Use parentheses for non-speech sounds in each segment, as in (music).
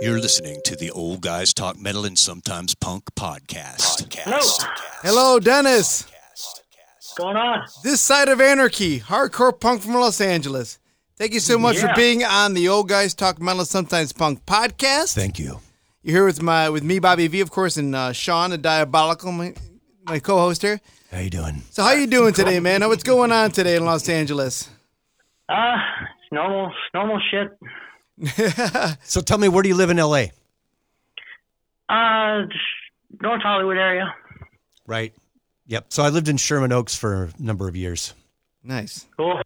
You're listening to the Old Guys Talk Metal and Sometimes Punk podcast. Hello. Hello, Dennis. What's going on? This side of anarchy, hardcore punk from Los Angeles. Thank you so much for being on the Old Guys Talk Metal and Sometimes Punk podcast. Thank you. You're here with my with me, Bobby V, of course, and uh, Sean, the Diabolical, my, my co-host here. How you doing? So, how you doing today, man? What's going on today in Los Angeles? Uh, it's normal, normal shit. (laughs) So tell me, where do you live in LA? Uh, North Hollywood area. Right. Yep. So I lived in Sherman Oaks for a number of years. Nice. Cool,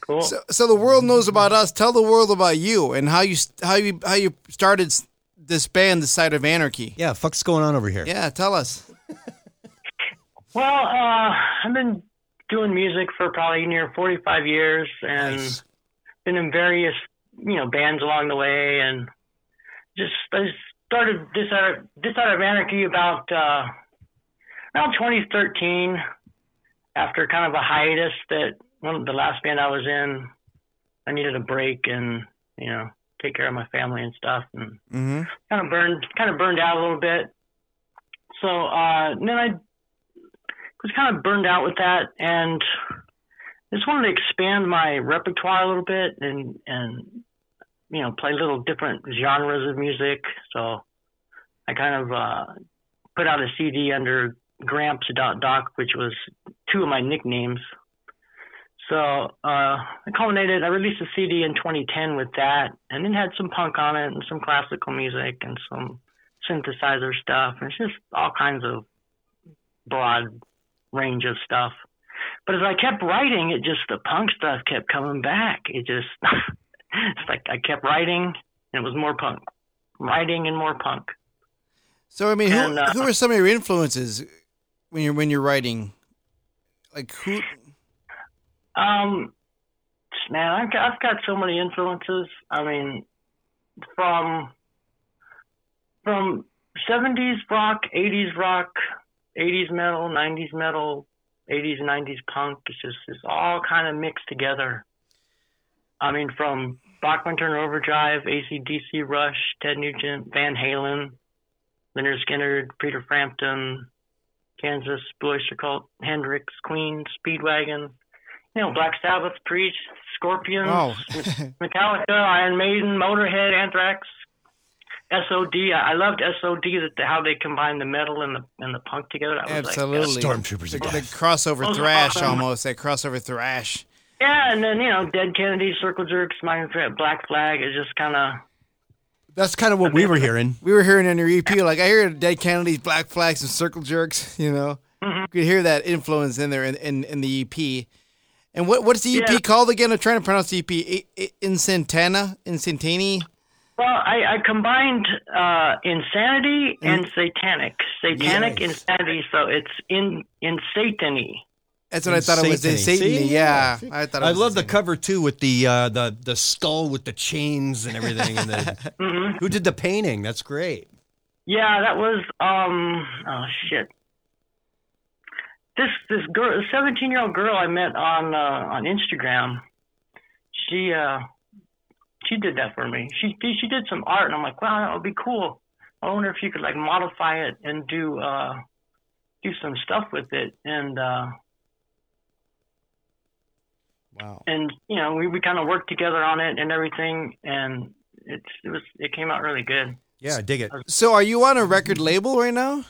cool. So, so the world knows about us. Tell the world about you and how you how you how you started this band, the Side of Anarchy. Yeah. Fuck's going on over here? Yeah, tell us. (laughs) well, uh, I've been doing music for probably near 45 years and Nice. been in various, you know, bands along the way and just I started this out of, this out of anarchy about uh, around 2013 after kind of a hiatus that one of the last band I was in I needed a break and you know take care of my family and stuff and Mm-hmm. kind of burned kind of burned out a little bit. So uh, then I was kind of burned out with that, and just wanted to expand my repertoire a little bit and and you know play little different genres of music. So I kind of uh, put out a CD under Gramps Doc, which was two of my nicknames. So uh, I culminated. I released a CD in 2010 with that, and then had some punk on it and some classical music and some synthesizer stuff. And it's just all kinds of broad range of stuff. But as I kept writing, it just the punk stuff kept coming back. It just (laughs) it's like I kept writing, and it was more punk, writing and more punk. So I mean, who, And, uh, who are some of your influences when you're when you're writing? Like who? Um, man, I've got, I've got so many influences. I mean, from from seventies rock, eighties rock, eighties metal, nineties metal, eighties, nineties punk. It's just it's all kind of mixed together. I mean, from Bachman Turner Overdrive, ACDC, Rush, Ted Nugent, Van Halen, Lynyrd Skynyrd, Peter Frampton, Kansas, Blue Oyster Cult, Hendrix, Queen, Speedwagon, you know, Black Sabbath, Priest, Scorpions, Wow. (laughs) Metallica, Iron Maiden, Motorhead, Anthrax, SOD. I I loved SOD that how they combined the metal and the and the punk together. That was like, Absolutely. Stormtroopers The, of the crossover thrash, awesome. almost that crossover thrash. Yeah, and then you know, Dead Kennedy, Circle Jerks, My Black Flag is just kind of That's kind of what we were hearing. We were hearing on your EP, like I hear Dead Kennedys, Black Flags, and Circle Jerks. You know, Mm-hmm. you could hear that influence in there in, in, in the EP. And what what's the EP Yeah. called again? I'm trying to pronounce the EP. I- I- Well, I, I combined uh, insanity and satanic. Satanic Yes. insanity, so it's in in satany. That's what I thought it was. In Satany. Satan. See? Yeah, I thought. It I was love the cover too, with the uh, the the skull with the chains and everything. And the, (laughs) hmm who did the painting? That's great. Yeah, that was um oh shit. This this girl, seventeen year old girl I met on uh, on Instagram. She uh she did that for me. She she did some art, and I'm like, wow, that would be cool. I wonder if you could like modify it and do uh do some stuff with it, and uh Wow. and you know we, we kind of worked together on it and everything, and it's it was it came out really good. Yeah, I dig it. So, are you on a record label right now?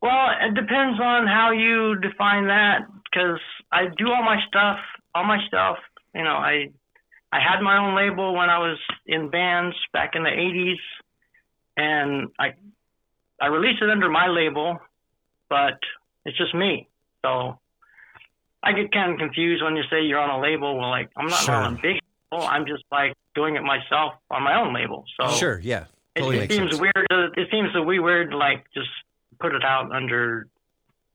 Well, it depends on how you define that, because I do all my stuff, all my stuff. You know, I I had my own label when I was in bands back in the '80s, and I I released it under my label, but it's just me. So I get kind of confused when you say you're on a label. Well, like I'm not Sure. on a big label. I'm just like doing it myself on my own label. So Sure. Yeah. it, Totally it makes seems sense. weird. To, it seems to be weird, like just put it out under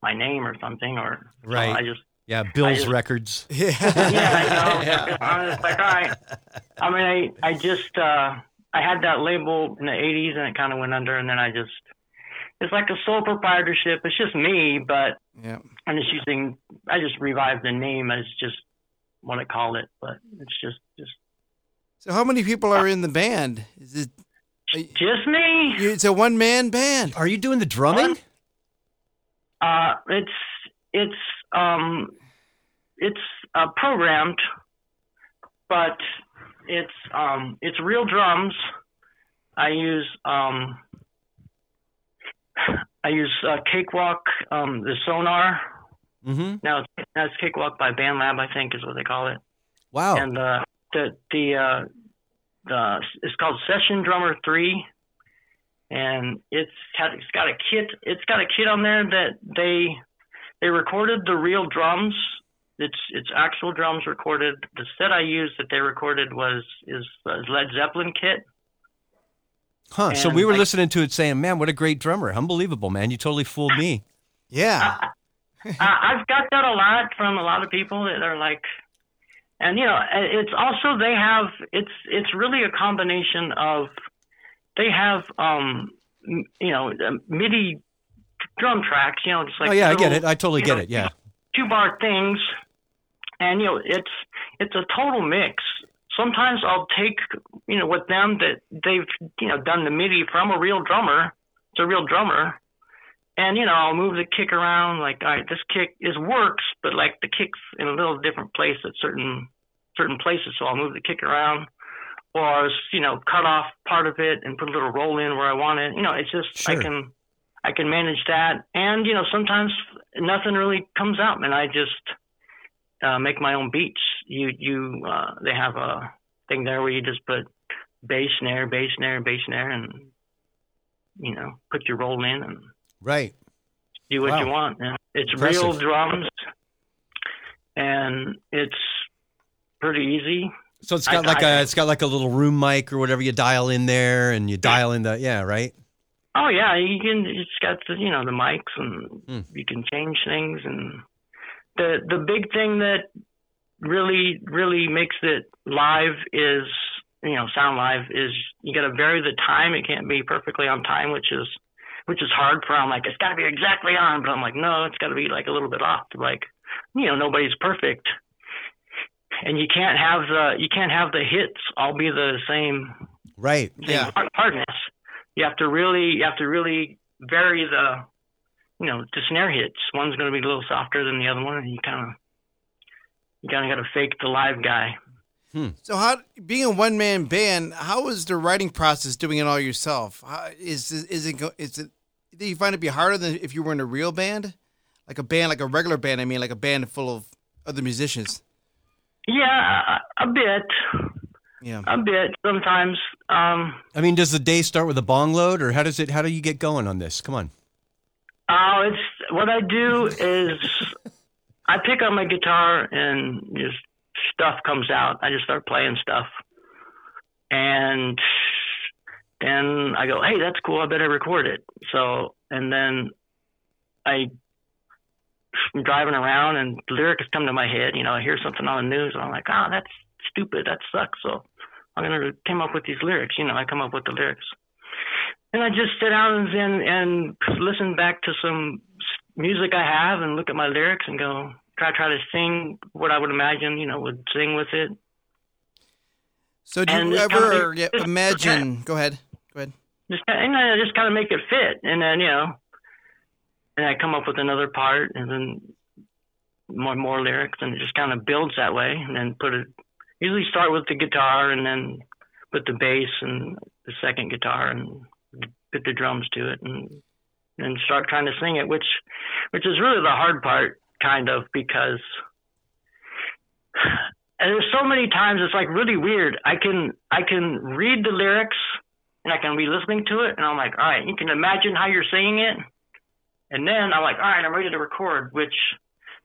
my name or something, or so Right. I just Yeah. Bill's just- Records. Yeah. (laughs) yeah, I know. (laughs) I'm just like, all right. I mean, I I just uh, I had that label in the '80s, and it kind of went under, and then I just it's like a sole proprietorship. It's just me, but yeah. I'm just using. I just revived the name as just what I call it, but it's just just So how many people are in the band? Is it? Just me. It's a one man band. Are you doing the drumming? Uh, it's it's um, it's uh, programmed, but it's um, it's real drums. I use um, I use uh, Cakewalk, um, the Sonar. Mm-hmm. Now it's, now it's Cakewalk by BandLab, I think is what they call it. Wow. And uh, the the uh, the it's called Session Drummer Three, and it's had it's got a kit. It's got a kit on there that they they recorded the real drums. It's it's actual drums recorded. The set I used that they recorded was is uh, Led Zeppelin kit. Huh. So we were like- listening to it saying, man, what a great drummer. Unbelievable, man. You totally fooled me. Yeah. (laughs) I, I've got that a lot from a lot of people that are like, and you know, it's also they have it's it's really a combination of they have um you know uh, MIDI drum tracks, you know, just like oh, yeah, I get it. I totally get know, it. Yeah. two bar things, and you know, it's it's a total mix. Sometimes I'll take you know with them that they've you know done the MIDI from a real drummer. It's a real drummer, and you know I'll move the kick around. Like, all right, this kick is works, but like the kick's in a little different place at certain certain places, so I'll move the kick around. Or you know, cut off part of it and put a little roll in where I want it. You know, it's just I can I can manage that. And you know, sometimes nothing really comes out, and I just uh, make my own beats. You you uh, they have a thing there where you just put bass snare, bass snare, bass snare, and you know, put your roll in and Right. do what Wow. you want. And it's real drums, and it's pretty easy. So it's got like I- a it's got like a little room mic or whatever you dial in there and you dial in the yeah, right? Oh yeah, you can. It's got the you know the mics and Hmm. you can change things and the the big thing that really really makes it live is you know sound live is you got to vary the time. It can't be perfectly on time, which is which is hard for. I'm like it's got to be exactly on, but I'm like no, it's got to be like a little bit off. Like you know nobody's perfect. And you can't have the you can't have the hits all be the same Right. same Yeah. hard- hardness. You have to really, you have to really vary the, you know, the snare hits. One's going to be a little softer than the other one, and you kind of, you kind of got to fake the live guy. So how being a one man band, how is the writing process doing it all yourself? How, is is it go- is it do you find it be harder than if you were in a real band? Like a band like a regular band, I mean like a band full of other musicians. Yeah, a, a bit, Yeah. a bit sometimes. Um, I mean, does the day start with a bong load or how does it how do you get going on this? Come on. oh, it's what I do is I pick up my guitar and just stuff comes out. I just start playing stuff, and then I go, "Hey, that's cool. I better record it." So, and then I I'm driving around and lyrics come to my head. You know, I hear something on the news and I'm like, "Oh, that's stupid. That sucks." So I'm gonna come up with these lyrics. You know, I come up with the lyrics, and I just sit down and and listen back to some music I have and look at my lyrics and go try try to sing what I would imagine. You know, would sing with it. So do And you ever yeah, it's- imagine go ahead. Go ahead. just and I just kind of make it fit, and then you know, and I come up with another part, and then more more lyrics, and it just kind of builds that way, and then put it. Usually start with the guitar, and then put the bass and the second guitar, and put the drums to it, and and start trying to sing it, which which is really the hard part, kind of, because. And there's so many times it's like really weird. I can I can read the lyrics and I can be listening to it, and I'm like, all right, you can imagine how you're saying it, and then I'm like, all right, I'm ready to record, which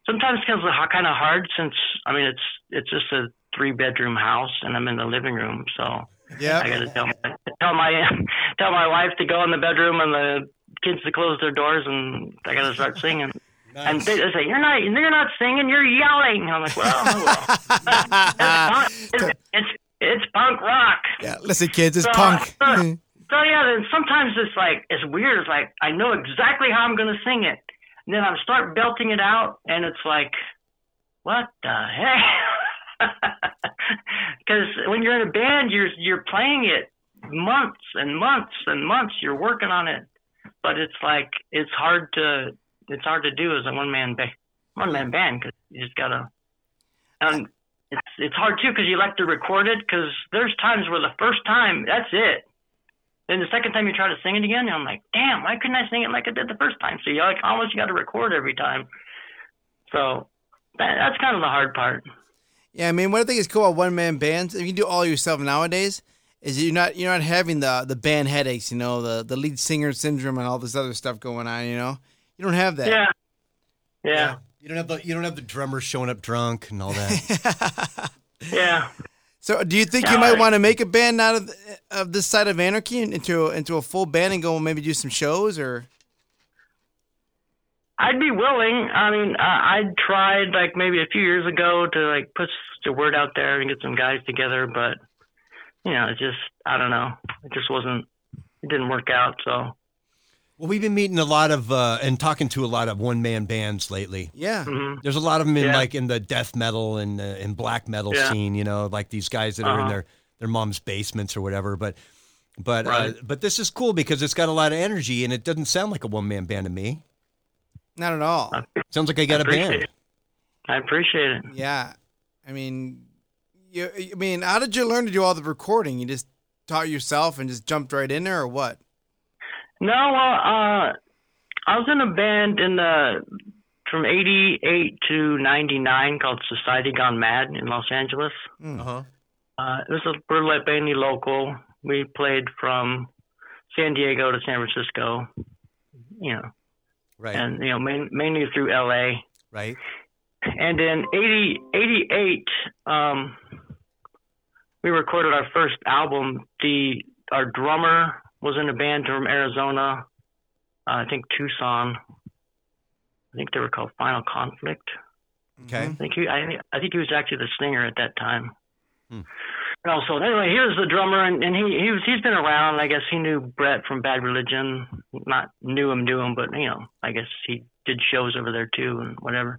sometimes becomes kind of hard since I mean it's it's just a three bedroom house, and I'm in the living room, so yeah, I got to tell my, tell my (laughs) tell my wife to go in the bedroom and the kids to close their doors, and I got to start singing. And they, they say, "You're not, you're not singing. You're yelling." And I'm like, "Well, well. it's, (laughs) it's, it's it's punk rock." Yeah, listen kids, it's So, punk. uh, So yeah, then sometimes it's like it's weird. It's like I know exactly how I'm gonna sing it, and then I start belting it out, and it's like, what the heck? (laughs) Because when you're in a band, you're you're playing it months and months and months. You're working on it, but it's like it's hard to it's hard to do as a one man ba- one man band because you just gotta. And it's it's hard too because you like to record it because there's times where the first time that's it. Then the second time you try to sing it again, I'm like, damn, why couldn't I sing it like I did the first time? So you like almost you got to record every time. So that, that's kind of the hard part. Yeah, I mean, what I think is cool about one man bands, if you do all yourself nowadays, is you're not you're not having the the band headaches, you know, the the lead singer syndrome and all this other stuff going on. You know, you don't have that. Yeah. Yeah. You don't have the you don't have the drummer showing up drunk and all that. (laughs) Yeah. So, do you think you might I- want to make a band out of of this side of Anarchy into into a full band and go maybe do some shows or? I'd be willing. I mean, I, I tried like maybe a few years ago to like put the word out there and get some guys together, but you know, it just I don't know. It just wasn't. It didn't work out. So. Well, we've been meeting a lot of uh, and talking to a lot of one man bands lately. Yeah. hmm There's a lot of them in Yeah. like in the death metal and uh, and black metal Yeah. scene. You know, like these guys that are in Uh-huh. their their mom's basements or whatever. But but uh, but this is cool because it's got a lot of energy and it doesn't sound like a one man band to me. Not at all. Sounds like I got a band. it. I appreciate it. Yeah. I mean, you. I mean, how did you learn to do all the recording? You just taught yourself and just jumped right in there, or what? No, well, uh, I was in a band in the from '88 to '99 called Society Gone Mad in Los Angeles. Uh-huh. Uh, it was a we're mainly local. We played from San Diego to San Francisco, you know, Right. and you know main, mainly through LA. right. And in 80, 88, um, we recorded our first album. The our drummer was in a band from Arizona, uh, I think Tucson. I think they were called Final Conflict. Okay. I think he, I, think- I think he was actually the singer at that time. Hmm. And also, anyway, he was the drummer, and, and he he was he's been around. I guess he knew Brett from Bad Religion. Not knew him, knew him, but you know, I guess he did shows over there too, and whatever.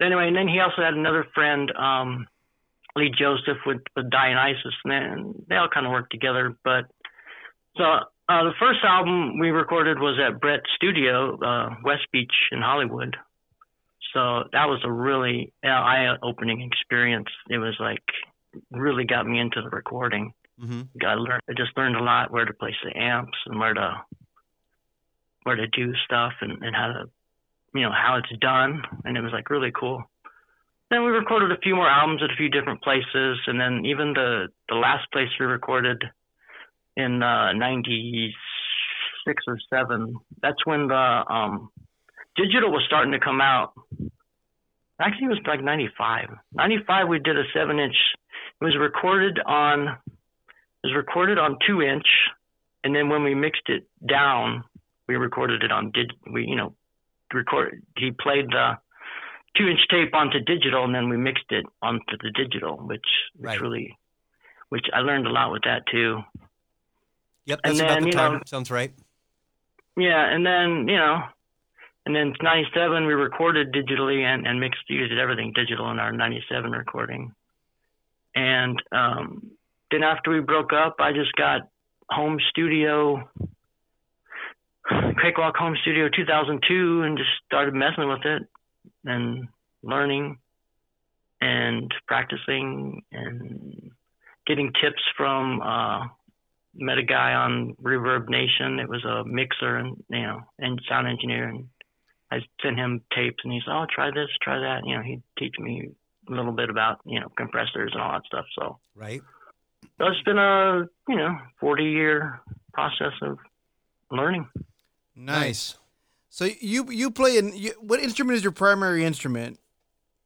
Anyway, and then he also had another friend, um, Lee Joseph, with, with Dionysus, and they all kind of worked together. But so uh, the first album we recorded was at Brett's studio, uh, West Beach in Hollywood. So that was a really uh, eye-opening experience. It was like really got me into the recording. Mm-hmm. I learned, I just learned a lot where to place the amps and where to where to do stuff and, and how to you know how it's done, and it was like really cool. Then we recorded a few more albums at a few different places, and then even the the last place we recorded in uh, '96 or seven. That's when the um, digital was starting to come out. Actually, it was like '95. '95, we did a seven-inch. It was recorded on. It was recorded on two inch, and then when we mixed it down, we recorded it on did we you know record he played the two inch tape onto digital and then we mixed it onto the digital which which Right. really which I learned a lot with that too Yep. And That's about then, the time. know- Sounds right. yeah and then you know and then 97 we recorded digitally and, and mixed we did everything digital in our 97 recording and um, then after we broke up I just got home studio Cakewalk Home Studio 2002 and just started messing with it and learning and practicing and getting tips from uh met a guy on Reverb Nation. It was a mixer and you know and sound engineer and I sent him tapes and he's oh try this, try that. You know, he'd teach me a little bit about, you know, compressors and all that stuff. So Right. so it's been a you know, forty year process of learning. Nice. So you you play in you, what instrument is your primary instrument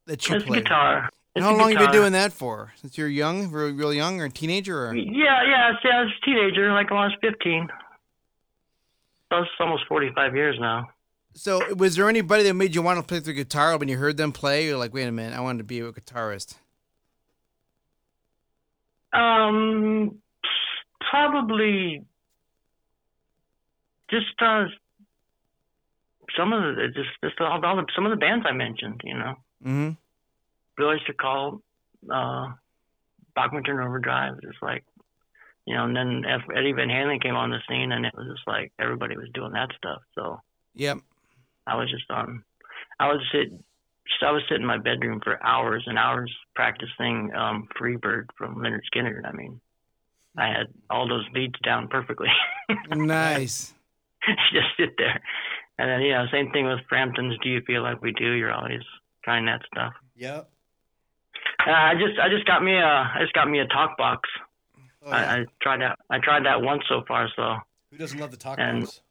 that you It's play? guitar. And how long have you been doing that for? Since you're young, real, real young, or a teenager, or Yeah, yeah, yeah. I was a teenager, like when I was 15. So it's almost 45 years now. so was there anybody that made you want to play the guitar when you heard them play? You're like, wait a minute, I wanted to be a guitarist. Um, probably just uh, some of the just just all, all the, some of the bands I mentioned. You know, Mm-hmm. Blue Oyster Cult, uh, Bachman Overdrive, just like you know. And then Eddie Van Halen came on the scene, and it was just like everybody was doing that stuff. So Yep. I was just on. I was sit. I was sitting in my bedroom for hours and hours practicing um, Freebird from Lynyrd Skynyrd. I mean, I had all those beats down perfectly. (laughs) Nice. (laughs) just sit there. And then, you know, same thing with Frampton's Do You Feel Like We Do? You're always trying that stuff. Yep. Uh, I just I just got me a I just got me a talk box. Oh, I, yeah. I tried that I tried that once so far, so Who doesn't love the talk and- box?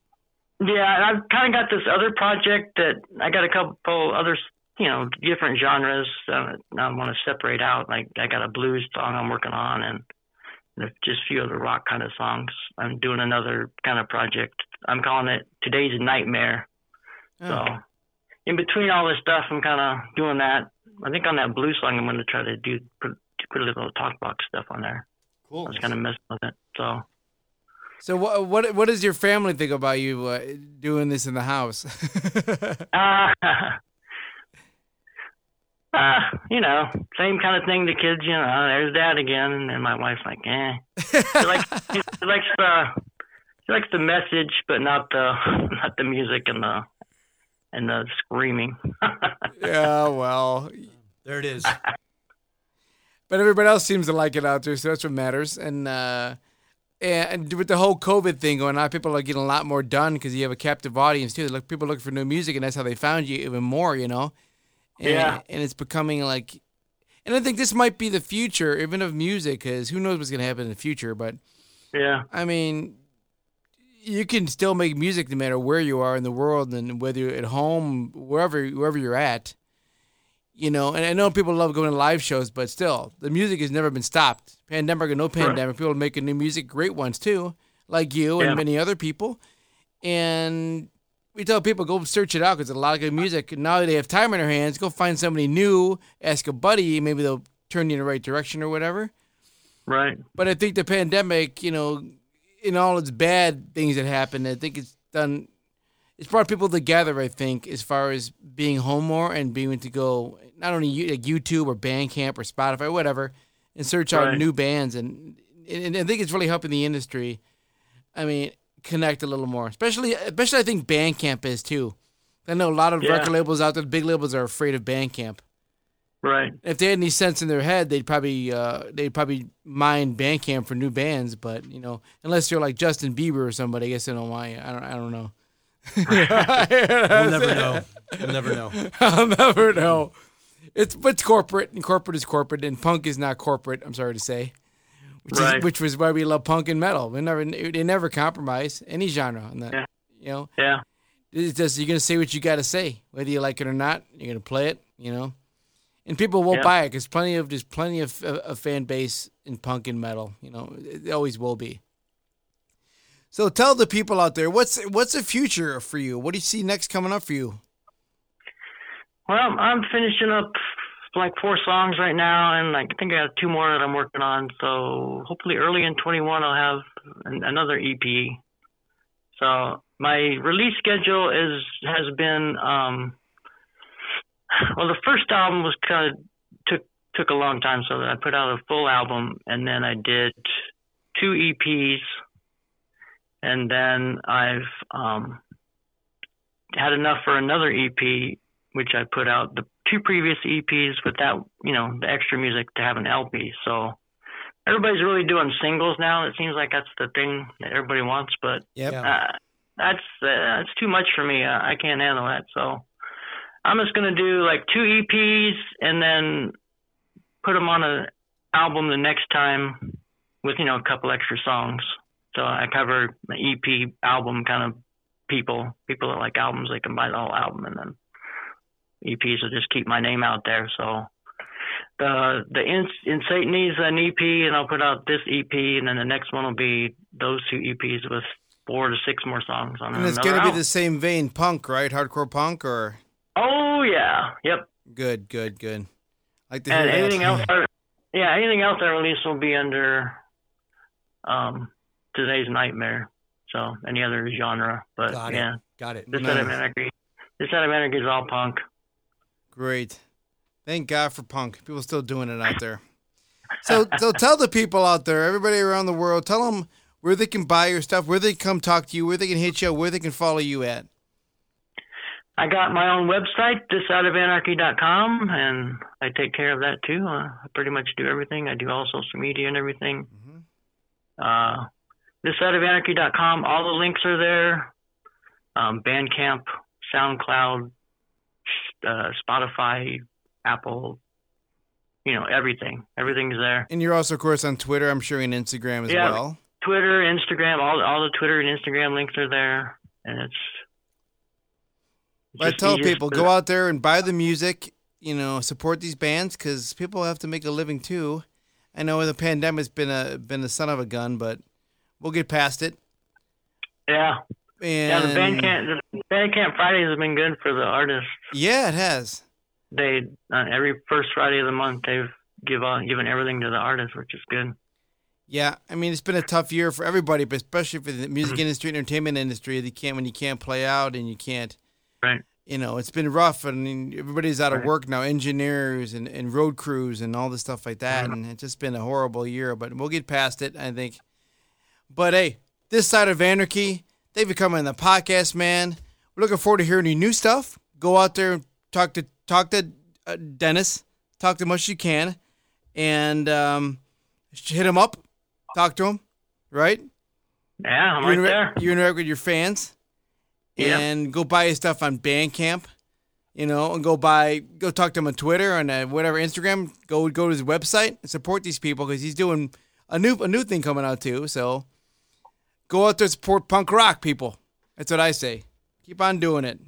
yeah, and I've kind of got this other project that I got a couple other you know different genres. Uh, I want to separate out. Like I got a blues song I'm working on, and just a few other rock kind of songs. I'm doing another kind of project. I'm calling it Today's Nightmare. Oh. So in between all this stuff, I'm kind of doing that. I think on that blue song, I'm going to try to do put, put a little talk box stuff on there. Cool. I was kind of messing with it. So So what what what does your family think about you uh, doing this in the house? (laughs) Uh, (laughs) uh, you know, same kind of thing. The kids, you know, there's dad again, and my wife's like, eh. She likes, she likes the, she likes the message, but not the, (laughs) not the music and the, and the screaming. (laughs) yeah, well, There it is. (laughs) but everybody else seems to like it out there, so that's what matters. And uh, and with the whole COVID thing going on, people are getting a lot more done because you have a captive audience too. Look, people looking for new music, and that's how they found you even more. You know. And, Yeah. And it's becoming like, and I think this might be the future, even of music, because who knows what's gonna happen in the future. But yeah, I mean, you can still make music no matter where you are in the world and whether you're at home, wherever wherever you're at. You know, and I know people love going to live shows, but still, the music has never been stopped. Pandemic or no pandemic, people are making new music, great ones too, like you and many other people. And we tell people go search it out because a lot of good music. And now they have time on their hands, go find somebody new, ask a buddy, maybe they'll turn you in the right direction or whatever. right. But I think the pandemic, you know, in all its bad things that happened, I think it's done. It's brought people together. I think as far as being home more and being able to go not only like YouTube or Bandcamp or Spotify, whatever, and search out new bands, and, and I think it's really helping the industry. I mean, connect a little more, especially especially I think Bandcamp is too. I know a lot of Yeah. record labels out there, big labels are afraid of Bandcamp Right. if they had any sense in their head, they'd probably uh, they'd probably mine Bandcamp for new bands. But you know, unless you're like Justin Bieber or somebody, I guess I don't know why. I don't. I don't know. (laughs) We'll never know. We'll never know. (laughs) I'll never know. It's but it's corporate, and corporate is corporate, and punk is not corporate. I'm sorry to say, which Right. is which was why we love punk and metal. We never they never compromise any genre on that. Yeah. You know, Yeah. it's just you're gonna say what you got to say, whether you like it or not. You're gonna play it, you know, and people will Yeah. buy it because plenty of there's plenty of a, a fan base in punk and metal. You know, it always will be. So tell the people out there what's what's the future for you. What do you see next coming up for you? Well, I'm finishing up like four songs right now, and I think I have two more that I'm working on. So hopefully, early in 21, I'll have an, another EP. So my release schedule is has been um, well, the first album was kind of took took a long time, so I put out a full album, and then I did two EPs, and then I've um, had enough for another EP which I put out the two previous EPs with that, you know, the extra music to have an LP. So everybody's really doing singles now. It seems like that's the thing that everybody wants, but Yep. Uh, that's uh, that's too much for me. Uh, I can't handle that. So I'm just gonna do like two EPs and then put them on an album the next time with you know a couple extra songs. So I cover the EP album kind of people. People that like albums, they can buy the whole album, and then EPs will just keep my name out there. So the the in, in Satan needs an EP, and I'll put out this EP, and then the next one will be those two EPs with four to six more songs on it. And it's gonna be the same vein, punk, right? Hardcore punk, or Oh yeah, yep. good, good, good. Like to And that. anything else, (laughs) I, yeah, anything else I release will be under um today's nightmare. So any other genre, but Got it. yeah, Got it. this Nice. set of anarchy, this of anarchy is all punk. Great. Thank God for punk. People still doing it out there. (laughs) So, so tell the people out there, everybody around the world, tell them where they can buy your stuff, where they can come talk to you, where they can hit you, up, where they can follow you at. I got my own website, thisideofanarchy.com, and I take care of that too. Uh, I pretty much do everything. I do all social media and everything. Mhm. Uh, thisideofanarchy.com, all the links are there. Um, Bandcamp, SoundCloud, uh, Spotify, Apple, you know, everything. Everything's there. And you're also, of course, on Twitter, I'm sure, and Instagram as Yeah. well. Twitter, Instagram, all all the Twitter and Instagram links are there, and it's. I tell people go out there and buy the music. You know, support these bands because people have to make a living too. I know the pandemic's been a been a son of a gun, but we'll get past it. Yeah, And yeah. The Bandcamp, the Bandcamp Fridays have been good for the artists. Yeah, it has. They uh, every first Friday of the month they've give on given everything to the artists, which is good. Yeah, I mean it's been a tough year for everybody, but especially for the music Mm-hmm. industry, entertainment industry. You can't when you can't play out and you can't. Right. You know, it's been rough. I mean, everybody's out of work now, engineers and, and road crews and all this stuff like that. Mhm. And it's just been a horrible year, but we'll get past it, I think. But hey, this side of anarchy, they've been coming on the podcast, man. We're looking forward to hearing your new stuff. Go out there and talk to talk to uh, Dennis. Talk to him much as you can, and um, hit him up. Talk to him, right? Yeah, I'm right interact, there. you interact with your fans, Yeah. and go buy his stuff on Bandcamp. You know, and go buy, go talk to him on Twitter and uh, whatever Instagram. Go go to his website and support these people because he's doing a new a new thing coming out too. So go out there and support punk rock people. That's what I say. Keep on doing it.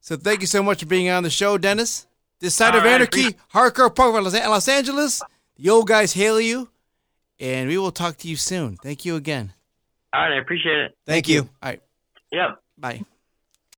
So thank you so much for being on the show, Dennis. This side All of right, anarchy, hardcore punk Los Los Angeles. The old guys hail you, and we will talk to you soon. Thank you again. All right, I appreciate it. Thank you. All right. Yep. Bye.